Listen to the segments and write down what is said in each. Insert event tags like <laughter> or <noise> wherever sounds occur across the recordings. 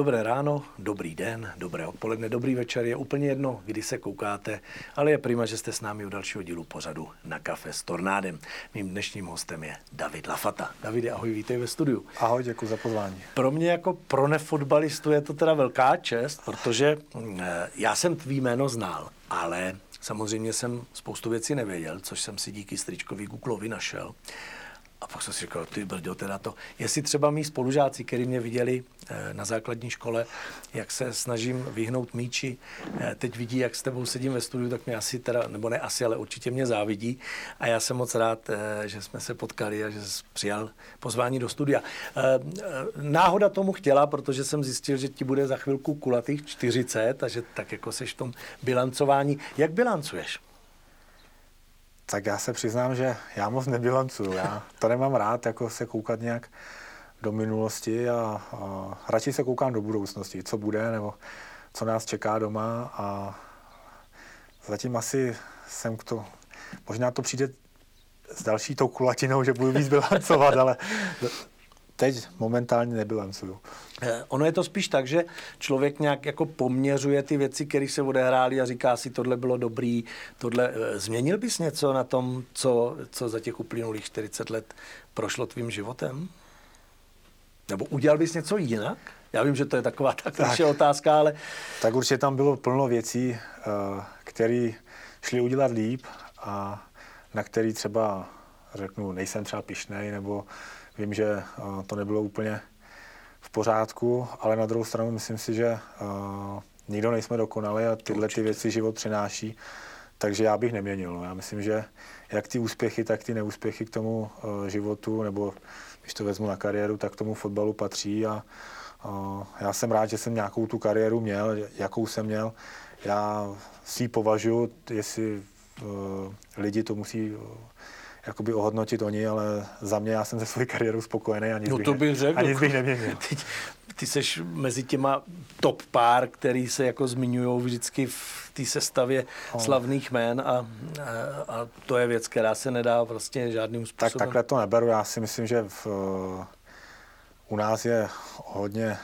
Dobré ráno, dobrý den, dobré odpoledne, dobrý večer, je úplně jedno, kdy se koukáte, ale je prima, že jste s námi u dalšího dílu pořadu na kafe s Tornádem. Mým dnešním hostem je David Lafata. Davide, ahoj, vítej ve studiu. Ahoj, děkuji za pozvání. Pro mě jako pro nefotbalistu je to teda velká čest, protože eh, já jsem tvý jméno znal, ale samozřejmě jsem spoustu věcí nevěděl, což jsem si díky stričkovi Googlovi našel. A pak jsem si říkal, ty brďo, teda to. Jestli třeba mý spolužáci, kteří mě viděli eh, na základní škole, jak se snažím vyhnout míči, eh, teď vidí, jak s tebou sedím ve studiu, tak mě asi teda, nebo ne asi, ale určitě mě závidí. A já jsem moc rád, eh, že jsme se potkali a že jsi přijal pozvání do studia. Náhoda tomu chtěla, protože jsem zjistil, že ti bude za chvilku kulatých 40 a že tak jako seš v tom bilancování. Jak bilancuješ? Tak já se přiznám, že já moc nebilancuju. Já to nemám rád, jako se koukat nějak do minulosti a, a radši se koukám do budoucnosti, co bude nebo co nás čeká doma a zatím asi jsem k to, možná to přijde s další tou kulatinou, že budu víc bilancovat, ale teď momentálně nebilancuju. Eh, ono je to spíš tak, že člověk nějak jako poměřuje ty věci, které se odehrály a říká si, tohle bylo dobrý, tohle. Eh, změnil bys něco na tom, co, co za těch uplynulých 40 let prošlo tvým životem? Nebo udělal bys něco jinak? Já vím, že to je taková <laughs> tak, tak otázka, ale... Tak určitě tam bylo plno věcí, eh, které šly udělat líp a na který třeba řeknu, nejsem třeba pišnej, nebo vím, že to nebylo úplně v pořádku, ale na druhou stranu myslím si, že uh, nikdo nejsme dokonali a tyhle ty věci život přináší, takže já bych neměnil. No. Já myslím, že jak ty úspěchy, tak ty neúspěchy k tomu uh, životu, nebo když to vezmu na kariéru, tak k tomu fotbalu patří a já jsem rád, že jsem nějakou tu kariéru měl, jakou jsem měl. Já si ji považuji, jestli lidi to musí jakoby ohodnotit oni, ale za mě já jsem ze své kariéru spokojený a nic, no to bych řekl. a nic bych neměnil. <laughs> Teď, ty seš mezi těma top pár, který se jako zmiňují vždycky v té sestavě oh. slavných jmén a, a, a to je věc, která se nedá prostě žádným způsobem. Tak takhle to neberu. Já si myslím, že v, u nás je hodně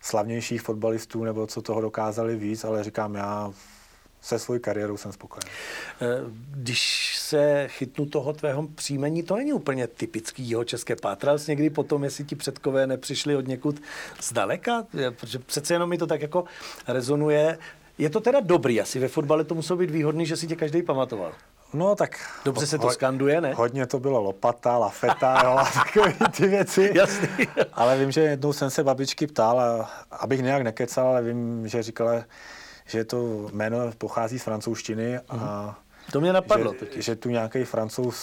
slavnějších fotbalistů, nebo co toho dokázali víc, ale říkám, já se svojí kariérou jsem spokojený. Eh, když se chytnu toho tvého příjmení, to není úplně typický jeho české. Pátral jsi někdy potom, jestli ti předkové nepřišli od někud zdaleka? Protože přece jenom mi to tak jako rezonuje. Je to teda dobrý, asi ve fotbale to muselo být výhodný, že si tě každý pamatoval. No tak... Dobře se to ho, skanduje, ne? Hodně to bylo lopata, lafeta, <laughs> jo, a takové ty věci. Jasný. ale vím, že jednou jsem se babičky ptal, a, abych nějak nekecal, ale vím, že říkala, že to jméno pochází z francouzštiny a mhm. to mě napadlo. Že, že tu nějaký francouz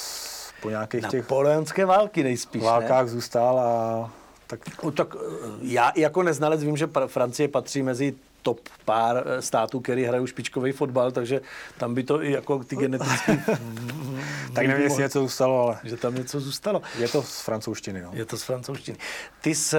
po nějakých těch... Napoleonské války nejspíš, Válkách ne? zůstal a tak... No, tak já jako neznalec vím, že Francie patří mezi top pár eh, států, který hrají špičkový fotbal, takže tam by to i jako ty genetické... <laughs> tak nevím, jestli něco zůstalo, ale... Že tam něco zůstalo. Je to z francouzštiny, no. Je to z francouzštiny. Ty jsi,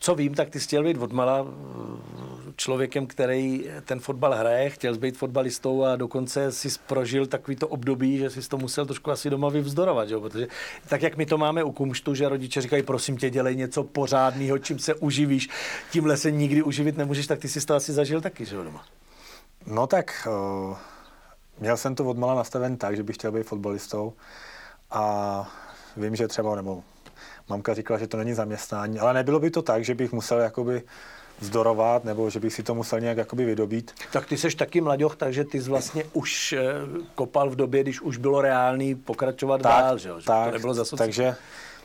co vím, tak ty jsi chtěl být odmala eh, člověkem, který ten fotbal hraje, chtěl jsi být fotbalistou a dokonce si prožil takový to období, že jsi to musel trošku asi doma vyvzdorovat, že? protože tak, jak my to máme u kumštu, že rodiče říkají, prosím tě, dělej něco pořádného, čím se uživíš, tímhle se nikdy uživit nemůžeš, tak ty ty jsi to asi zažil taky, že jo, doma? No tak, uh, měl jsem to odmala nastaven tak, že bych chtěl být fotbalistou a vím, že třeba, nebo mamka říkala, že to není zaměstnání, ale nebylo by to tak, že bych musel jakoby zdorovat, nebo že bych si to musel nějak jakoby vydobít. Tak ty seš taky mladěch, takže ty jsi vlastně už eh, kopal v době, když už bylo reálný pokračovat tak, dál, že jo? Že tak, to nebylo zase takže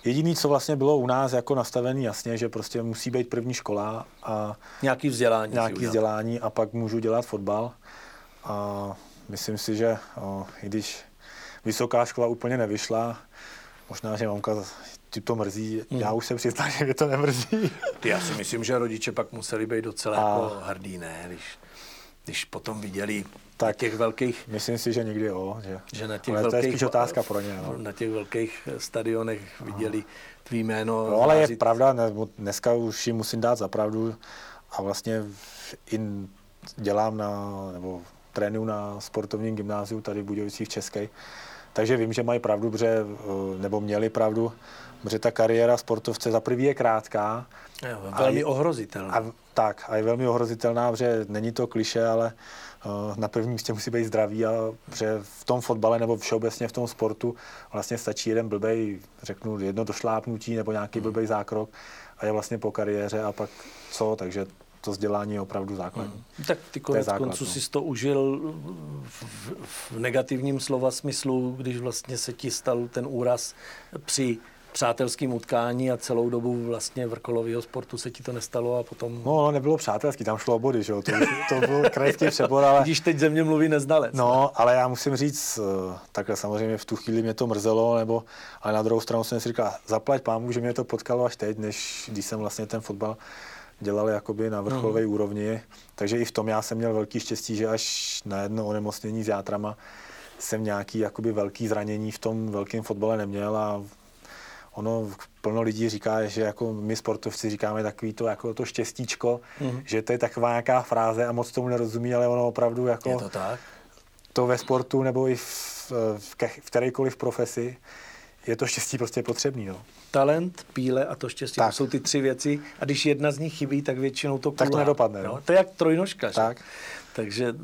Jediný, co vlastně bylo u nás jako nastavený jasně, že prostě musí být první škola a nějaký vzdělání. Nějaký vzdělání a pak můžu dělat fotbal. A myslím si, že o, i když vysoká škola úplně nevyšla, možná, že mamka ty to mrzí, hmm. já už se přiznám, <laughs> že mě to nemrzí. Já si myslím, že rodiče pak museli být docela a... jako hrdí, ne? Když, když potom viděli tak těch velkých... Myslím si, že někdy jo. Že, že na těch ale velkých, to je spíš otázka pro ně. No. Na těch velkých stadionech viděli tvý jméno. No ale je pravda, dneska už jim musím dát za pravdu a vlastně in dělám na, nebo trénuju na sportovním gymnáziu tady v Budějovicích České, takže vím, že mají pravdu, protože, eh, nebo měli pravdu, protože ta kariéra sportovce za prvý je krátká. Jo, velmi a ohrozitelná. A, tak, a je velmi ohrozitelná, protože není to kliše, ale uh, na prvním místě musí být zdraví a že v tom fotbale nebo všeobecně v tom sportu vlastně stačí jeden blbej, řeknu jedno došlápnutí nebo nějaký hmm. blbej zákrok a je vlastně po kariéře a pak co, takže to vzdělání je opravdu základní. Hmm. Tak ty konec základ, konců no. si to užil v, v negativním slova smyslu, když vlastně se ti stal ten úraz při přátelským utkání a celou dobu vlastně vrcholového sportu se ti to nestalo a potom... No, no nebylo přátelský, tam šlo o body, že jo, to, to byl krajský přebor, ale... Když teď země mluví neznalec. No, ne? ale já musím říct, eh, takhle samozřejmě v tu chvíli mě to mrzelo, nebo, ale na druhou stranu jsem si říkal, zaplať pámu, že mě to potkalo až teď, než když jsem vlastně ten fotbal dělal jakoby na vrcholové mm. úrovni, takže i v tom já jsem měl velký štěstí, že až na jedno onemocnění s játrama jsem nějaký jakoby velký zranění v tom velkém fotbale neměl a ono plno lidí říká, že jako my sportovci říkáme takový to, jako to štěstíčko, mm. že to je taková nějaká fráze a moc tomu nerozumí, ale ono opravdu jako je to, tak? to ve sportu nebo i v, v, v kterékoliv profesi je to štěstí prostě potřebný. No. Talent, píle a to štěstí, tak. to jsou ty tři věci. A když jedna z nich chybí, tak většinou to kulá. Tak to nedopadne. No. To je jak trojnožka. Tak. Takže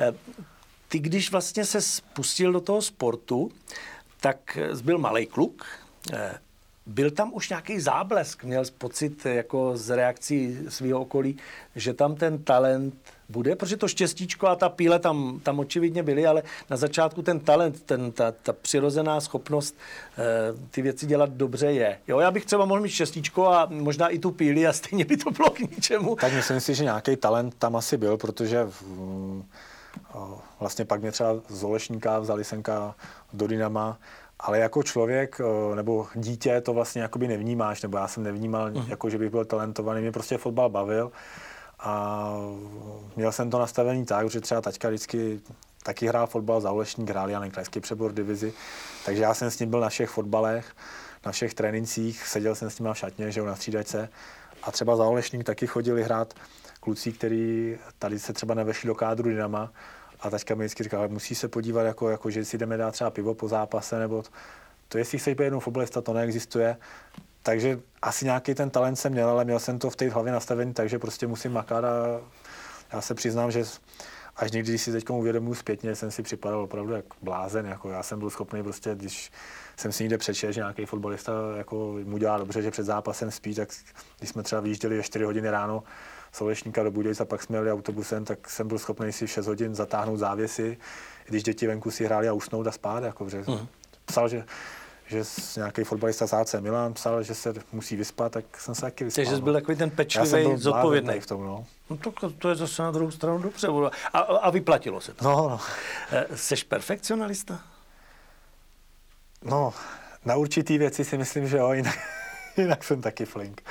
eh, ty, když vlastně se spustil do toho sportu, tak byl malý kluk, Eh, byl tam už nějaký záblesk, měl pocit jako z reakcí svého okolí, že tam ten talent bude, protože to štěstíčko a ta píle tam, tam očividně byly, ale na začátku ten talent, ten, ta, ta přirozená schopnost e, ty věci dělat dobře je. Jo, já bych třeba mohl mít štěstíčko a možná i tu píli a stejně by to bylo k ničemu. Tak myslím si, že nějaký talent tam asi byl, protože v, vlastně pak mě třeba z Olešníka vzali senka do Dynama ale jako člověk eh, nebo dítě to vlastně jakoby nevnímáš, nebo já jsem nevnímal, uh-huh. jako že bych byl talentovaný, mě prostě fotbal bavil. A měl jsem to nastavený tak, že třeba taťka vždycky taky hrál fotbal za Olešník, hrál Janek Krajský přebor divizi, takže já jsem s ním byl na všech fotbalech, na všech trénincích, seděl jsem s ním v šatně, že jo, na střídačce. A třeba za Olešník taky chodili hrát kluci, kteří tady se třeba nevešli do kádru Dynama a taťka mi vždycky říkala, musí se podívat, jako, jako, že si jdeme dát třeba pivo po zápase, nebo to, to jestli chceš být jednou fotbalista, to neexistuje. Takže asi nějaký ten talent jsem měl, ale měl jsem to v té hlavě nastavený, takže prostě musím makat a já se přiznám, že až někdy, když si teď uvědomuji zpětně, jsem si připadal opravdu jak blázen. Jako já jsem byl schopný prostě, když jsem si někde přečet, že nějaký fotbalista jako mu dělá dobře, že před zápasem spí, tak když jsme třeba vyjížděli ve 4 hodiny ráno, Solešníka do Budějic a pak jsme jeli autobusem, tak jsem byl schopný si v 6 hodin zatáhnout závěsy, když děti venku si hráli a usnout a spát. Jako, že uh-huh. Psal, že že nějaký fotbalista z AC Milan psal, že se musí vyspat, tak jsem se taky vyspal. Takže jsi byl no. takový ten pečlivý, zodpovědný. v tom, no. no to, to, je zase na druhou stranu dobře. A, a vyplatilo se to. No, no. Jsi eh, perfekcionalista? No, na určitý věci si myslím, že jo, jinak, <laughs> jinak jsem taky flink.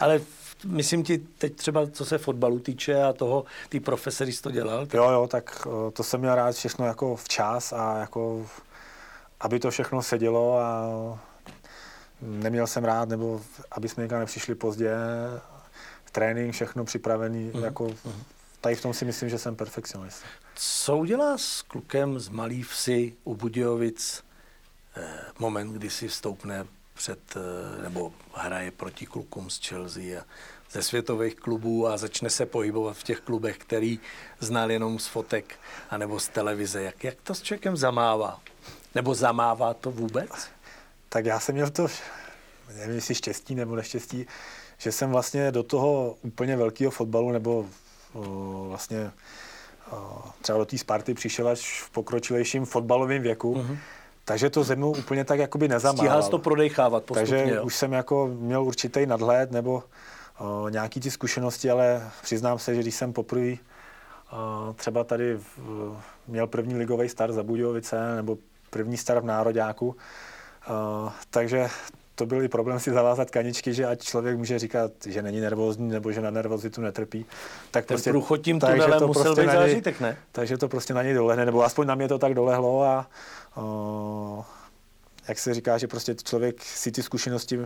Ale myslím ti teď třeba, co se fotbalu týče a toho, ty profese, když to dělal? Tak... Jo, jo, tak eh, to jsem měl rád všechno jako včas a jako, aby to všechno sedělo a neměl jsem rád, nebo aby jsme někam nepřišli pozdě, trénink, všechno připravený, mm-hmm. jako tady v tom si myslím, že jsem perfekcionista. Co udělá s klukem z malý vsi u Budějovic eh, moment, kdy si vstoupne před, eh, nebo hraje proti klukům z Chelsea a ze světových klubů a začne se pohybovat v těch klubech, který znal jenom z fotek anebo z televize. Jak, jak to s člověkem zamává? Nebo zamává to vůbec? Tak já jsem měl to, nevím jestli štěstí nebo neštěstí, že jsem vlastně do toho úplně velkého fotbalu nebo o, vlastně o, třeba do té Sparty přišel až v pokročilejším fotbalovém věku. Uh-huh takže to ze mnou úplně tak jakoby nezamával. Stíhal to prodejchávat postupně, Takže jo. už jsem jako měl určitý nadhled nebo o, nějaký ty zkušenosti, ale přiznám se, že když jsem poprvé třeba tady v, měl první ligový start za Budějovice nebo první start v Nároďáku, o, takže to byl i problém si zavázat kaničky, že ať člověk může říkat, že není nervózní nebo že na nervozitu netrpí. Tak Ten prostě, tím tunelem to musel prostě být zážitek, ne? Takže to prostě na něj dolehne, nebo aspoň na mě to tak dolehlo a o, jak se říká, že prostě člověk si ty zkušenosti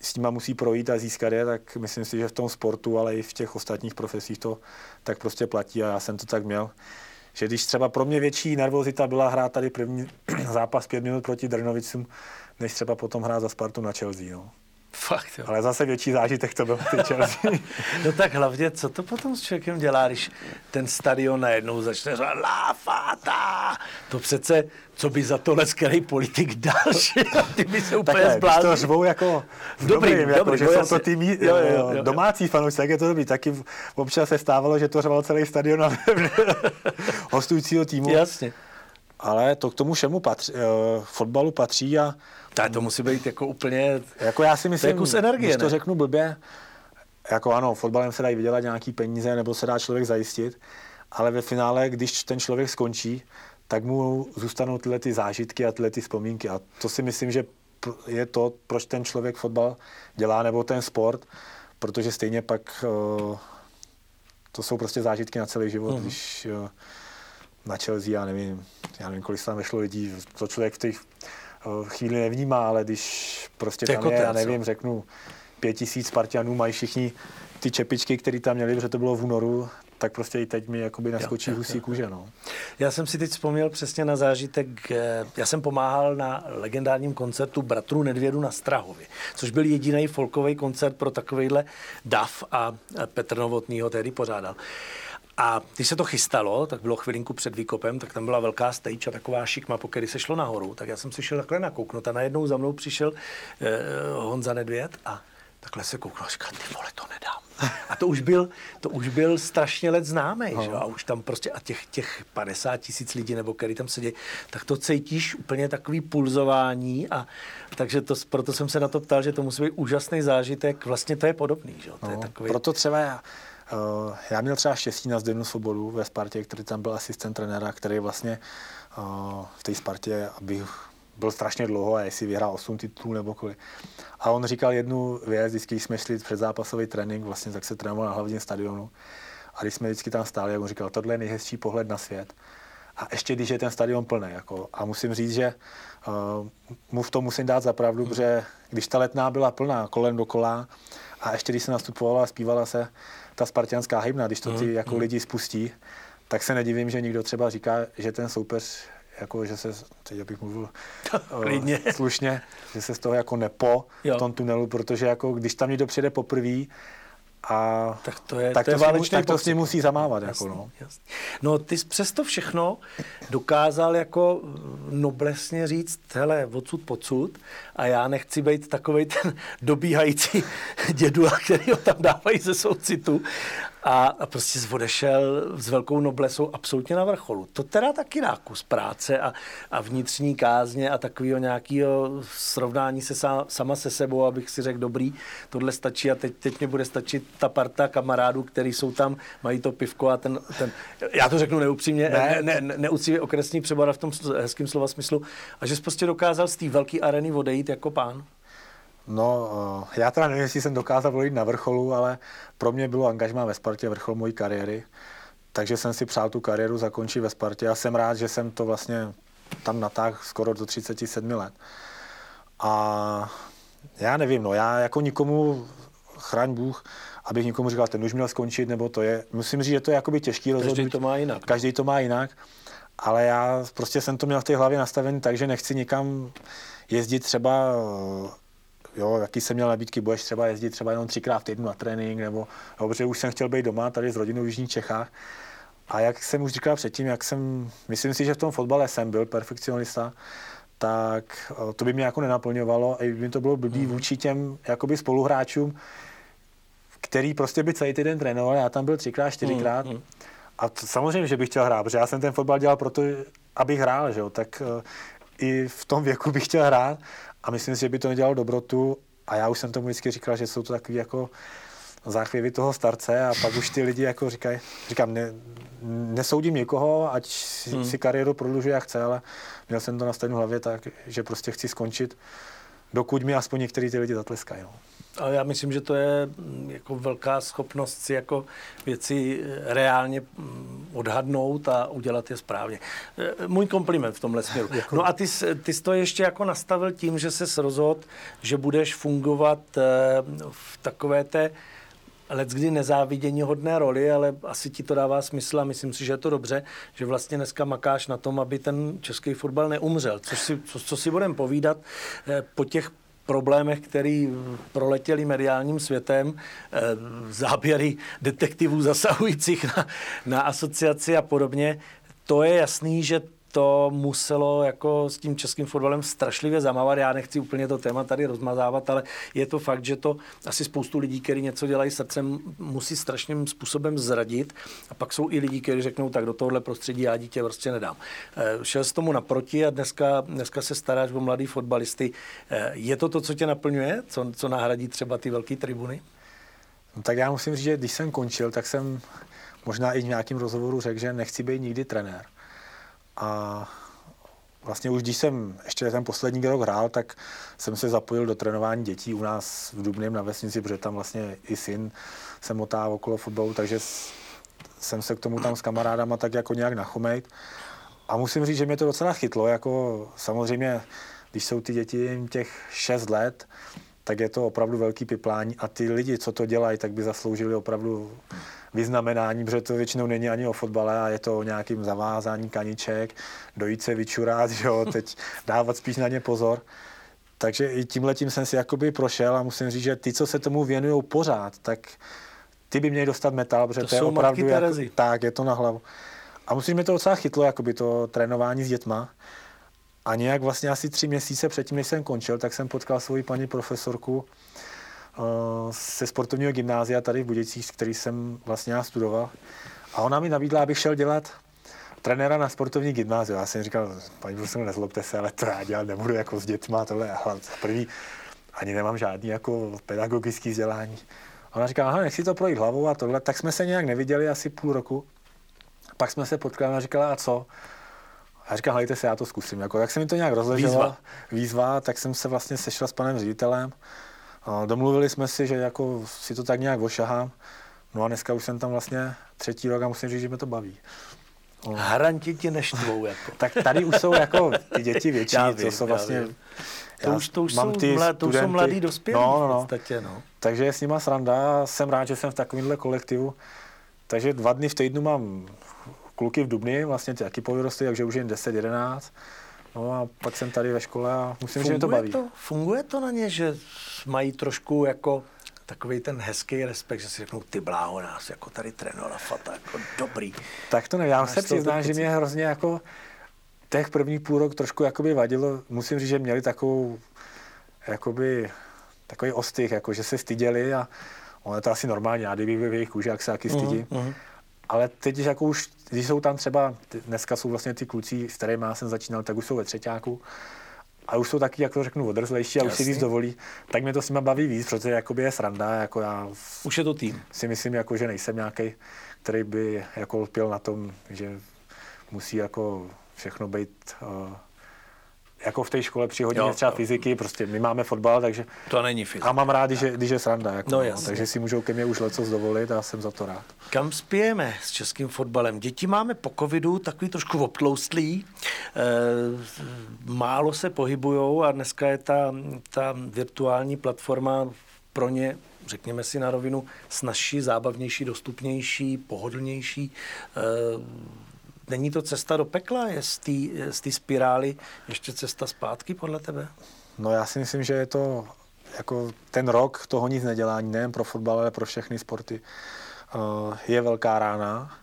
s nima musí projít a získat je, tak myslím si, že v tom sportu, ale i v těch ostatních profesích to tak prostě platí a já jsem to tak měl, že když třeba pro mě větší nervozita byla hrát tady první <clears throat> zápas pět minut proti Drnovicům, než třeba potom hrát za Spartu na Chelsea. No. Fakt, jo. Ale zase větší zážitek to byl ty Chelsea. <laughs> no tak hlavně, co to potom s člověkem dělá, když ten stadion najednou začne říkat La Fata! To přece, co by za tohle skvělý politik dal, že <laughs> ty by se úplně Takhle, když to zbláznil. řvou jako v Dobrý, dobrým, jako, dobrý, že no jsou to ty mí, Jo, jo, jo, jo. domácí fanoušci, tak je to dobrý. Taky občas se stávalo, že to řval celý stadion na <laughs> hostujícího týmu. Jasně. Ale to k tomu všemu patří, uh, fotbalu patří a Tak to musí být jako úplně... jako já si myslím, kus energie, když to ne? řeknu blbě, jako ano, fotbalem se dají vydělat nějaký peníze nebo se dá člověk zajistit, ale ve finále, když ten člověk skončí, tak mu zůstanou tyhle ty zážitky a tyhle ty vzpomínky. A to si myslím, že je to, proč ten člověk fotbal dělá, nebo ten sport, protože stejně pak uh, to jsou prostě zážitky na celý život, Mhm. mm-hmm. když uh, na Chelsea, já nevím, já nevím, kolik se tam vešlo lidí, to člověk v těch chvíli nevnímá, ale když prostě tam je, já nevím, řeknu, pět tisíc Spartanů, mají všichni ty čepičky, které tam měli, protože to bylo v únoru, tak prostě i teď mi jakoby naskočí jo, husí jo. kůže, no. Já jsem si teď vzpomněl přesně na zážitek, eh, já jsem pomáhal na legendárním koncertu Bratrů Nedvědu na Strahově, což byl jediný folkový koncert pro takovejhle DAF a eh, Petr Novotný ho tehdy pořádal. A když se to chystalo, tak bylo chvilinku před výkopem, tak tam byla velká stage a taková šikma, po který se šlo nahoru. Tak já jsem si šel takhle nakouknout a najednou za mnou přišel eh, Honza Nedvěd a takhle se kouknul a říkal, ty vole, to nedám. A to už byl, to už byl strašně let známý, že? jo? a už tam prostě a těch, těch 50 tisíc lidí, nebo který tam sedí, tak to cítíš úplně takový pulzování a takže to, proto jsem se na to ptal, že to musí být úžasný zážitek, vlastně to je podobný, že? to je No, takový... Proto třeba já, já měl třeba štěstí na Zdenu Svobodu ve Spartě, který tam byl asistent trenéra, který vlastně uh, v té Spartě, abych byl strašně dlouho a jestli vyhrál 8 titulů nebo kolik. A on říkal jednu věc, vždycky jsme šli předzápasový trénink, vlastně tak se trénoval na hlavním stadionu. A když jsme vždycky tam stáli, on říkal, tohle je nejhezčí pohled na svět. A ještě když je ten stadion plný. Jako, a musím říct, že uh, mu v tom musím dát za pravdu, protože když ta letná byla plná kolem dokola a ještě když se nastupovala a zpívala se ta spartianská hymna, když to ty jako lidi spustí, tak se nedivím, že někdo třeba říká, že ten soupeř jako, že se, teď abych mluvil uh, <laughs> Klidně. slušně, že se z toho jako nepo Jo. v tom tunelu, protože jako když tam někdo přijde poprvé a Tak to je, tak to je to, ním- válečný tak to s ním musí zamávat. Jasný, Jako, no. jasný. no ty jsi přesto všechno dokázal jako noblesně říct, hele, odsud pocud a já nechci být takovej ten <laughs> dobíhající <laughs> dědu, který ho tam dávají ze soucitu a, a prostě odešel s velkou noblesou absolutně na vrcholu. To teda taky dá kus práce a, a vnitřní kázně a takového nějakého srovnání se sa, sama se sebou, abych si řekl, dobrý, tohle stačí a teď, teď mě bude stačit ta parta kamarádů, který jsou tam, mají to pivko a ten, ten já to řeknu neupřímně, ne, Ne. ne, ne, neúctivě okresní přebora v tom hezkém slova smyslu a že jsi prostě dokázal z té velké areny odejít jako pán. No, eh, já teda nevím, jestli jsem dokázal dojít na vrcholu, ale pro mě bylo angažmá ve Spartě vrchol mojí kariéry. Takže jsem si přál tu kariéru zakončit ve Spartě a jsem rád, že jsem to vlastně tam natáhl skoro do 37 let. A já nevím, no já jako nikomu, chraň Bůh, abych nikomu říkal, ten už měl skončit, nebo to je, musím říct, že to je jakoby těžký rozhodnutí. to má jinak. Každý to má jinak, ale já prostě jsem to měl v té hlavě nastavený tak, že nechci nikam jezdit třeba, eh, jo, jaký jsem měl nabídky, budeš třeba jezdit třeba jenom třikrát v týdnu na trénink, nebo, jo, protože už jsem chtěl být doma tady s rodinou v Jižních Čechách. A jak jsem už říkal předtím, jak jsem, myslím si, že v tom fotbale jsem byl perfekcionista, tak to by mě jako nenaplňovalo a by mi to bylo blbý mm. vůči těm jakoby spoluhráčům, který prostě by celý týden trénoval, já tam byl třikrát, čtyřikrát. Mm, mm. A to, samozřejmě, že bych chtěl hrát, protože já jsem ten fotbal dělal proto, abych hrál, že jo? tak i v tom věku bych chtěl hrát a myslím si, že by to nedělalo dobrotu a já už jsem tomu vždycky říkal, že jsou to takový jako záchvěvy toho starce a pak už ty lidi jako říkají, říkám, ne, nesoudím někoho, ať si, hmm. si kariéru prodlužuje jak chce, ale měl jsem to nastavenou hlavě tak, že prostě chci skončit, dokud mi aspoň některý ty lidi zatleskají. No. A já myslím, že to je mm, jako velká schopnost si jako věci eh, reálně mm, odhadnout a udělat je správně. Eh, Můj kompliment v tomhle směru. <laughs> No a ty, jsi- ty jsi to ještě jako nastavil tím, že se rozhodl, že budeš fungovat eh, v takové té let kdy nezávidění hodné roli, ale asi ti to dává smysl a myslím si, že je to dobře, že vlastně dneska makáš na tom, aby ten český fotbal neumřel. Což si, co, co si budeme povídat po těch problémech, který proletěli mediálním světem, eh, záběry detektivů zasahujících na, na asociaci a podobně, to je jasný, že to muselo jako s tím českým fotbalem strašlivě zamávat. Já nechci úplně to téma tady rozmazávat, ale je to fakt, že to asi spoustu lidí, kteří něco dělají srdcem, musí strašným způsobem zradit. A pak jsou i lidi, kteří řeknou, tak do tohohle prostředí já dítě prostě nedám. Eh, šel s tomu naproti a dneska, dneska se staráš o mladý fotbalisty. Eh, je to to, co tě naplňuje? Co, co nahradí třeba ty velké tribuny? No, tak já musím říct, že když jsem končil, tak jsem možná i v nějakém rozhovoru řekl, že nechci být nikdy trenér. A vlastně už když jsem ještě ten poslední rok hrál, tak jsem se zapojil do trénování dětí u nás v Dubném na vesnici, protože tam vlastně i syn se motá okolo fotbalu, takže jsem se k tomu tam s kamarádama tak jako nějak nachomejt. A musím říct, že mě to docela chytlo, jako samozřejmě, když jsou ty děti těch 6 let, tak je to opravdu velký piplání a ty lidi, co to dělají, tak by zasloužili opravdu vyznamenání, protože to většinou není ani o fotbale a je to o nějakým zavázání kaniček, dojít se vyčurat, že jo, teď <laughs> dávat spíš na ně pozor. Takže i tímhle tím jsem si jakoby prošel a musím říct, že ty, co se tomu věnují pořád, tak ty by měli dostat metal, protože to, to je opravdu jako, tak, je to na hlavu. A musím mi to docela chytlo, jakoby to trénování s dětma. A nějak vlastně asi tři měsíce předtím, než jsem končil, tak jsem potkal svoji paní profesorku, se sportovního gymnázia tady v Budějcích, který jsem vlastně já studoval. A ona mi nabídla, abych šel dělat trenéra na sportovní gymnáziu. Já jsem říkal, paní profesor, nezlobte se, ale to já dělat nebudu jako s dětma, tohle. A první ani nemám žádný jako pedagogický vzdělání. A ona říká, aha, nech si to projít hlavou a tohle. Tak jsme se nějak neviděli asi půl roku. Pak jsme se potkali a říkala, a co? A říkám, hejte se, já to zkusím. Jako, jak se mi to nějak rozleželo, výzva. výzva, tak jsem se vlastně sešel s panem ředitelem domluvili jsme si, že jako si to tak nějak ošahám. No a dneska už jsem tam vlastně třetí rok a musím říct, že mě to baví. No. Haranti ti neštvou. Jako. <laughs> tak tady už jsou jako ty děti větší, já vím, co jsou vlastně... Vím. To už, to už, jsou, ty mlad, to už jsou mladí dospělí no, no, no. v podstatě, no. Takže je s nima sranda, jsem rád, že jsem v takovémhle kolektivu. Takže dva dny v týdnu mám kluky v Dubni, vlastně ty taky povyrostly, takže už jen 10-11. No a pak jsem tady ve škole a musím, funguje že mě to baví. To, funguje to na ně, že mají trošku jako takový ten hezký respekt, že si řeknou, ty bláho nás jako tady trénovala Fata, jako dobrý. Tak to nevím, já se přiznám, že mě hrozně jako těch prvních půl rok trošku jakoby vadilo. Musím říct, že měli takovou jakoby takový ostych, jako že se styděli a ono je to asi normální, já kdybych v jejich kůži, jak se taky stydím. Uh-huh. Ale teď, jako už, když jsou tam třeba, dneska jsou vlastně ty kluci, s kterými já jsem začínal, tak už jsou ve třetíku, a už jsou taky, jak to řeknu, odrzlejší a Jasný. už si víc dovolí, tak mě to s nimi baví víc, protože jakoby je sranda, jako já už je to tým. si myslím, jako, že nejsem nějaký, který by jako lpěl na tom, že musí jako všechno být uh, jako v té škole při hodině jo, třeba jo. fyziky, prostě my máme fotbal, takže... To není fyzika. A mám rád, když je, když je sranda, jako, no, no, takže si můžou ke mně už leco dovolit a jsem za to rád. Kam spějeme s českým fotbalem? Děti máme po covidu takový trošku obtloustlý, e, málo se pohybujou a dneska je ta, ta virtuální platforma pro ně řekněme si na rovinu, snažší, zábavnější, dostupnější, pohodlnější. E, Není to cesta do pekla? Je z té spirály ještě cesta zpátky podle tebe? No já si myslím, že je to jako ten rok toho nic nedělání, nejen pro fotbal, ale pro všechny sporty, eh, je velká rána.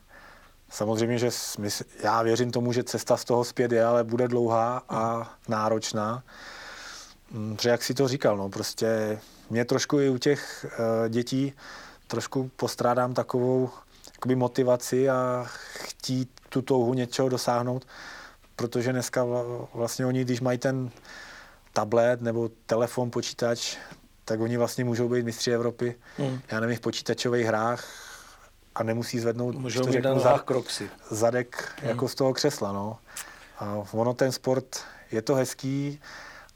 Samozřejmě, že smysl, já věřím tomu, že cesta z toho zpět je, ale bude dlouhá a náročná. Mm, protože jak si to říkal, no prostě mě trošku i u těch uh, dětí trošku postrádám takovou jakoby motivaci a chtít tu touhu něčeho dosáhnout, protože dneska vlastně oni, když mají ten tablet nebo telefon, počítač, tak oni vlastně můžou být mistři Evropy. Mm. Já nevím, v počítačových hrách a nemusí zvednout můžou mít řeknu, za, kroksy. zadek mm. jako z toho křesla. No. A ono ten sport, je to hezký,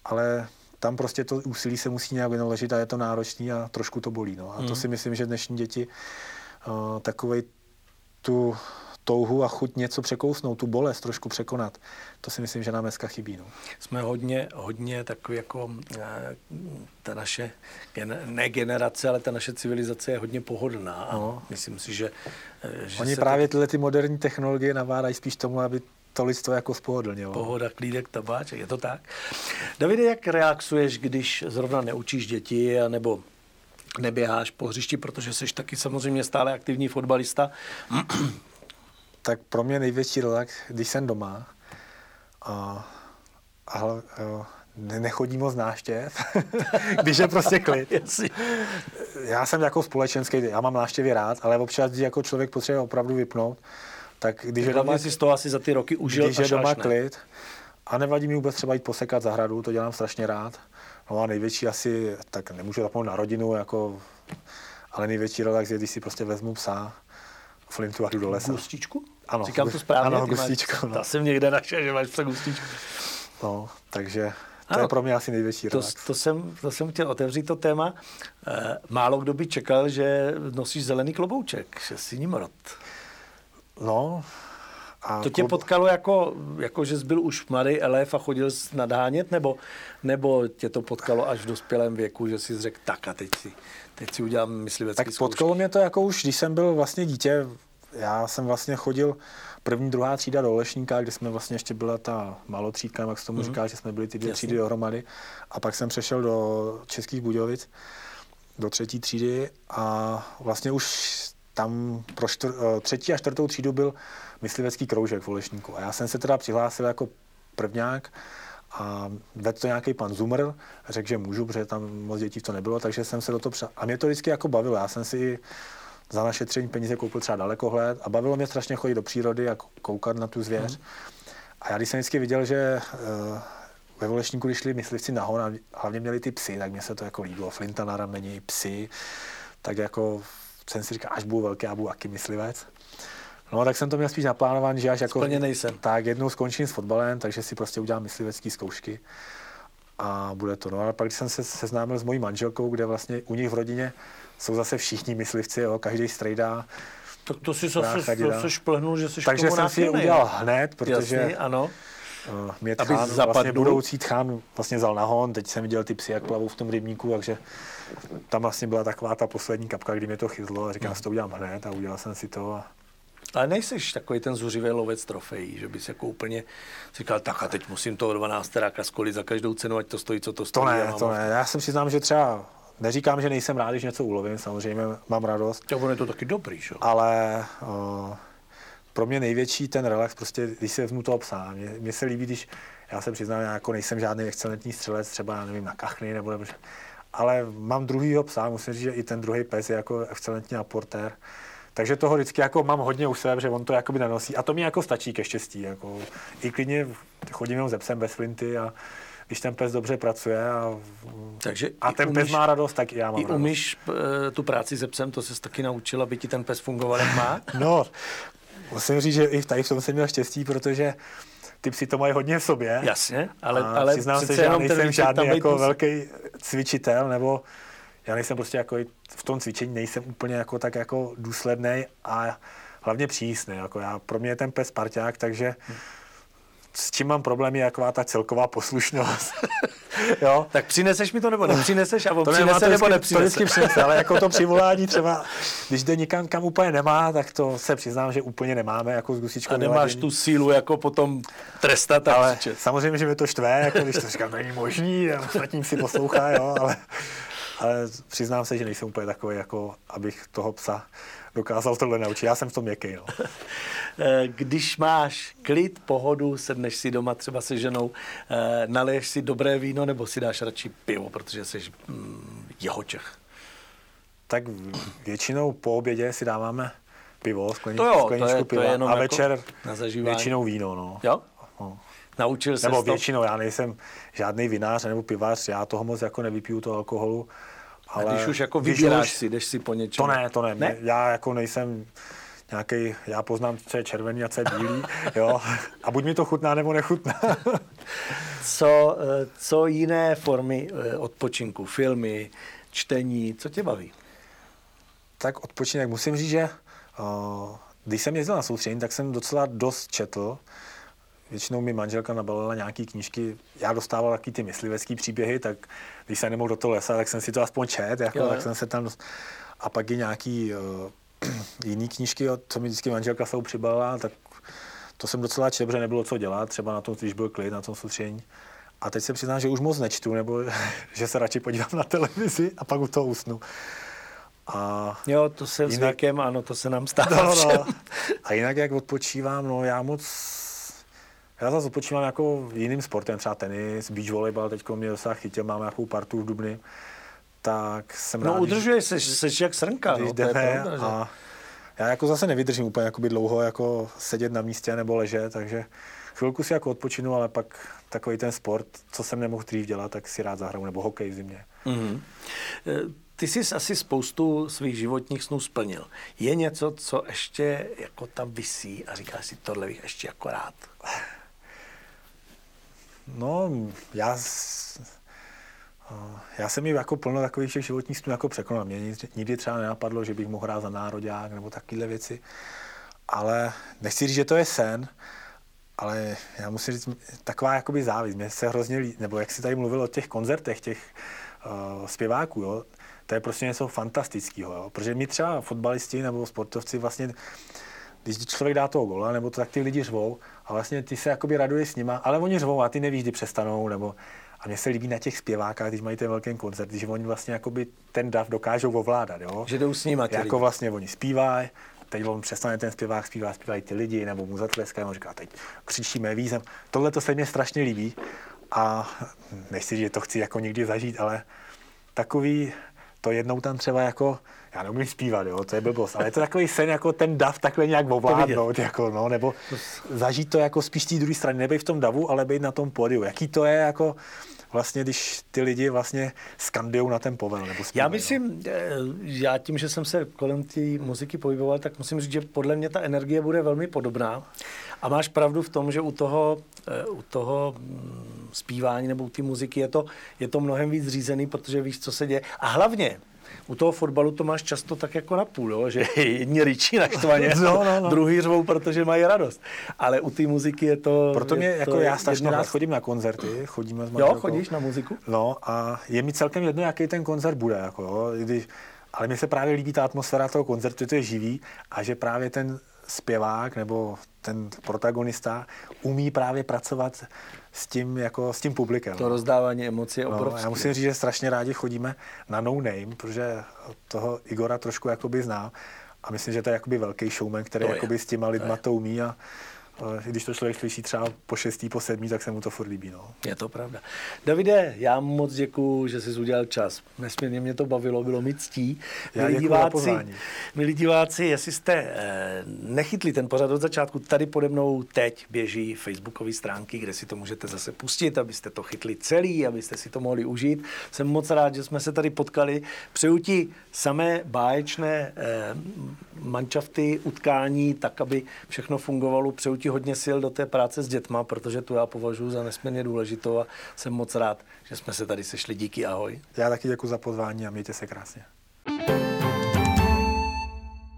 ale tam prostě to úsilí se musí nějak vynaložit a je to náročný a trošku to bolí. No. A mm. to si myslím, že dnešní děti uh, takovej tu touhu a chuť něco překousnout, tu bolest trošku překonat. To si myslím, že nám dneska chybí. No. Jsme hodně, hodně takový jako eh, ta naše, ne generace, ale ta naše civilizace je hodně pohodlná. No. myslím si, že... Eh, že Oni právě to... tyhle ty moderní technologie navádají spíš tomu, aby to lidstvo jako spohodlnilo. Pohoda, klídek, tabáček, je to tak. Davide, jak relaxuješ, když zrovna neučíš děti, nebo neběháš po hřišti, protože jsi taky samozřejmě stále aktivní fotbalista? Tak pro mě největší relax, když jsem doma a, a ne, nechodí moc náštěv, <laughs> když je prostě klid. já jsem jako společenský, já mám náštěvy rád, ale občas, když jako člověk potřebuje opravdu vypnout, tak když je doma... si z toho asi za ty roky užil Když je doma klid, a nevadí mi vůbec třeba jít posekat zahradu, to dělám strašně rád. No a největší asi, tak nemůžu zapomenout na rodinu, jako, ale největší relax je, když si prostě vezmu psa, flintu a jdu do lesa. Gustičku? Ano. Říkám to správně. Ano, gustičku. No. jsem někde našel, že máš psa gustičku. No, takže to ano, je pro mě asi největší to, relax. To jsem, to jsem chtěl otevřít to téma. E, málo kdo by čekal, že nosíš zelený klobouček, že jsi nimrod. No, a to tě potkalo jako, jako, že jsi byl už mladý elef a chodil jsi nadhánět, nebo, nebo tě to potkalo až v dospělém věku, že jsi řekl, tak a teď si, teď si udělám myslivecký Tak potkalo mě to jako už, když jsem byl vlastně dítě, já jsem vlastně chodil první, druhá třída do Lešníka, kde jsme vlastně ještě byla ta malotřídka, jak se tomu mm-hmm. říká, že jsme byli ty dvě Jasně. třídy dohromady. A pak jsem přešel do Českých Budějovic, do třetí třídy a vlastně už tam pro čtvr, eh, třetí a čtvrtou třídu byl myslivecký kroužek v Olešníku. A já jsem se teda přihlásil jako prvňák a vedl to nějaký pan Zumr, řekl, že můžu, protože tam moc dětí to nebylo, takže jsem se do toho při... A mě to vždycky jako bavilo. Já jsem si za naše tření peníze koupil třeba dalekohled a bavilo mě strašně chodit do přírody a koukat na tu zvěř. Mm. A já když jsem vždycky viděl, že uh, ve Volešníku, když šli myslivci nahoru a hlavně měli ty psy, tak mě se to jako líbilo. Flinta na rameni, psy, tak jako jsem si říkal, až budu velký, já budu aký myslivec. No, tak jsem to měl spíš naplánovaný, že až jako... nejsem. Tak jednou skončím s fotbalem, takže si prostě udělám myslivecké zkoušky a bude to. No a pak, když jsem se seznámil s mojí manželkou, kde vlastně u nich v rodině jsou zase všichni myslivci, jo, každý strejda. Tak to si zase, zase šplhnul, že jsi Takže jsem si je udělal hned, protože Jasný, ano. Uh, mě tchán, vlastně budoucí tchán vlastně vzal nahon, teď jsem viděl ty psy, jak plavou v tom rybníku, takže tam vlastně byla taková ta poslední kapka, kdy mě to chytlo a říkám, hmm. si to udělám hned a udělal jsem si to a ale nejseš takový ten zuřivý lovec trofejí, že bys jako úplně říkal, tak a teď musím toho 12 teráka skolit za každou cenu, ať to stojí, co to stojí. To ne, to ne. Já jsem přiznám, že třeba Neříkám, že nejsem rád, když něco ulovím, samozřejmě mám radost. To je to taky dobrý, že? Ale o, pro mě největší ten relax, prostě, když se vezmu toho psa. Mně, mně se líbí, když já se přiznám, já jako nejsem žádný excelentní střelec, třeba, já nevím, na kachny nebo, nebo ale mám druhýho psa, musím říct, že i ten druhý pes je jako excelentní aportér. Takže toho vždycky jako mám hodně u sebe, že on to jakoby nenosí. A to mi jako stačí ke štěstí. Jako. I klidně chodím jenom ze psem bez flinty a když ten pes dobře pracuje a, Takže a ten umíš, pes má radost, tak i já mám I radost. umíš eh, tu práci se psem, to se taky naučil, aby ti ten pes fungoval, jak má? <laughs> no, musím říct, že i tady v tom jsem měl štěstí, protože ty psi to mají hodně v sobě. Jasně, ale, ale přiznám se, že já nejsem žádný jako velký cvičitel, nebo já nejsem prostě jako v tom cvičení nejsem úplně jako tak jako důsledný a hlavně přísný. Jako já, pro mě je ten pes parťák, takže s čím mám problém je taková ta celková poslušnost. <laughs> jo? Tak přineseš mi to nebo nepřineseš a to přinese nebo nepřinese. To vždycky přinese, ale jako to přivolání třeba, <laughs> když jde nikam, kam úplně nemá, tak to se přiznám, že úplně nemáme jako s gusičkou. A nemáš vyladění. tu sílu jako potom trestat. Ale samozřejmě, že mi to štve, jako když to říkám, není možný, a ostatní si poslouchá, jo, ale ale přiznám se, že nejsem úplně takový, jako abych toho psa dokázal tohle naučit. Já jsem v tom měkký. No. <laughs> Eh, když máš klid, pohodu, sedneš si doma třeba se ženou, eh, naliješ si dobré víno nebo si dáš radši pivo, protože jsi mm, jeho Čech? Tak většinou po obědě si dáváme pivo, skleničku, to jo, skleničku to je, piva to je a jako večer na většinou víno. No. Jo? No. Naučil se Nebo většinou, já nejsem žádný vinář nebo pivář, já toho moc jako nevypiju, toho alkoholu. Ale když už jako vybíráš už, si, jdeš si po něčem. To ne, to ne. ne? Já jako nejsem nějaký, já poznám, co je červený a co je bílý, <laughs> jo. A buď mi to chutná, nebo nechutná. <laughs> co, eh, co jiné formy eh, odpočinku, filmy, čtení, co tě baví? Tak odpočinek, musím říct, že uh, když jsem jezdil na soustředění, tak jsem docela dost četl. Většinou mi manželka nabalila nějaký knížky. Já dostával taky ty myslivecký příběhy, tak když jsem nemohl do toho lesa, tak jsem si to aspoň čet, jako, jo, tak jsem se tam... A pak i nějaký uh, <clears throat> jiný knížky, co mi vždycky manželka jsou přibalila, tak to jsem docela četl, protože nebylo co dělat, třeba na tom, když byl klid, na tom soustředění. A teď se přiznám, že už moc nečtu, nebo <laughs> že se radši podívám na televizi a pak u toho usnu. A jo, to se jinak, zvykem, ano, to se nám stává no, no. A jinak, jak odpočívám, no já moc... Já zase odpočívám jako jiným sportem, třeba tenis, beach volleyball, teď mě docela chytil, mám nějakou partu v Dubny, tak jsem no, rád, udržuje se, jsi jak srnka, když no, jdeme, to je pravda, a já jako zase nevydržím úplně jakoby dlouho jako sedět na místě nebo ležet, takže chvilku si jako odpočinu, ale pak takový ten sport, co jsem nemohl dřív dělat, tak si rád zahraju, nebo hokej v zimě. Mm-hmm. Ty jsi asi spoustu svých životních snů splnil. Je něco, co ještě jako tam visí a říkáš si, tohle bych ještě jako rád? No, já, já jsem mi jako plno takových těch životních snů jako překonal. Mě nikdy třeba nenapadlo, že bych mohl hrát za národák nebo takovéhle věci. Ale nechci říct, že to je sen, ale já musím říct, taková jakoby závis. Mě se hrozně líbí, nebo jak jsi tady mluvil o těch koncertech, těch uh, zpěváků, jo, to je prostě něco fantastického, jo? protože my třeba fotbalisti nebo sportovci vlastně, když člověk dá toho gola, nebo to tak ty lidi řvou a vlastně ty se jakoby raduješ s nima, ale oni řvou a ty nevíš, kdy přestanou, nebo a mně se líbí na těch zpěvákách, když mají ten velký koncert, že oni vlastně jakoby ten dav dokážou ovládat, jo? Že jdou s nimi. Jako lidi. vlastně oni zpívají, teď on přestane ten zpěvák zpívá, zpívají ty lidi, nebo mu zatleskají, on říká, teď křičíme vízem. Tohle to se mně strašně líbí a nechci, že to chci jako někdy zažít, ale takový to jednou tam třeba jako, já neumím zpívat, jo, to je blbost, ale je to takový sen, jako ten dav takhle nějak ovládnout, jako, no, nebo zažít to jako spíš té druhé strany, nebej v tom davu, ale být na tom pódiu. Jaký to je, jako, vlastně, když ty lidi vlastně skandují na ten povel. Nebo zpívají, já myslím, no. já tím, že jsem se kolem té muziky pohyboval, tak musím říct, že podle mě ta energie bude velmi podobná. A máš pravdu v tom, že u toho, eh, u toho mm, zpívání nebo u té muziky je to, je to mnohem víc řízený, protože víš, co se děje. A hlavně, u toho fotbalu to máš často tak jako na půl, jo? že <laughs> jedni ryčí naštvaně, <laughs> no, no, no. druhý řvou, protože mají radost. Ale u té muziky je to... Proto mě, je jako já strašně rád chodím na koncerty, chodíme s Jo, chodíš na muziku? No a je mi celkem jedno, jaký ten koncert bude. Jako, jo? Když, ale mně se právě líbí ta atmosféra toho koncertu, to je živý a že právě ten zpěvák nebo ten protagonista umí právě pracovat s tím, jako, s tím publikem. To rozdávání emocí je obrovské. No, já musím říct, že strašně rádi chodíme na No Name, protože toho Igora trošku jakoby znám a myslím, že to je jakoby velký showman, který jakoby s těma lidma to umí a když to člověk slyší třeba po šestý, po sedmý, tak se mu to furt líbí. No. Je to pravda. Davide, já moc děkuji, že jsi udělal čas. Nesmírně mě to bavilo, bylo mi ctí. Já milí diváci, milí diváci, jestli jste eh, nechytli ten pořad od začátku, tady pode mnou teď běží facebookové stránky, kde si to můžete zase pustit, abyste to chytli celý, abyste si to mohli užít. Jsem moc rád, že jsme se tady potkali. Přeju ti samé báječné eh, manšafty, utkání, tak, aby všechno fungovalo. Přeju ti hodně sil do té práce s dětma, protože tu já považuji za nesmírně důležitou a jsem moc rád, že jsme se tady sešli. Díky, ahoj. Já taky děkuji za pozvání a mějte se krásně.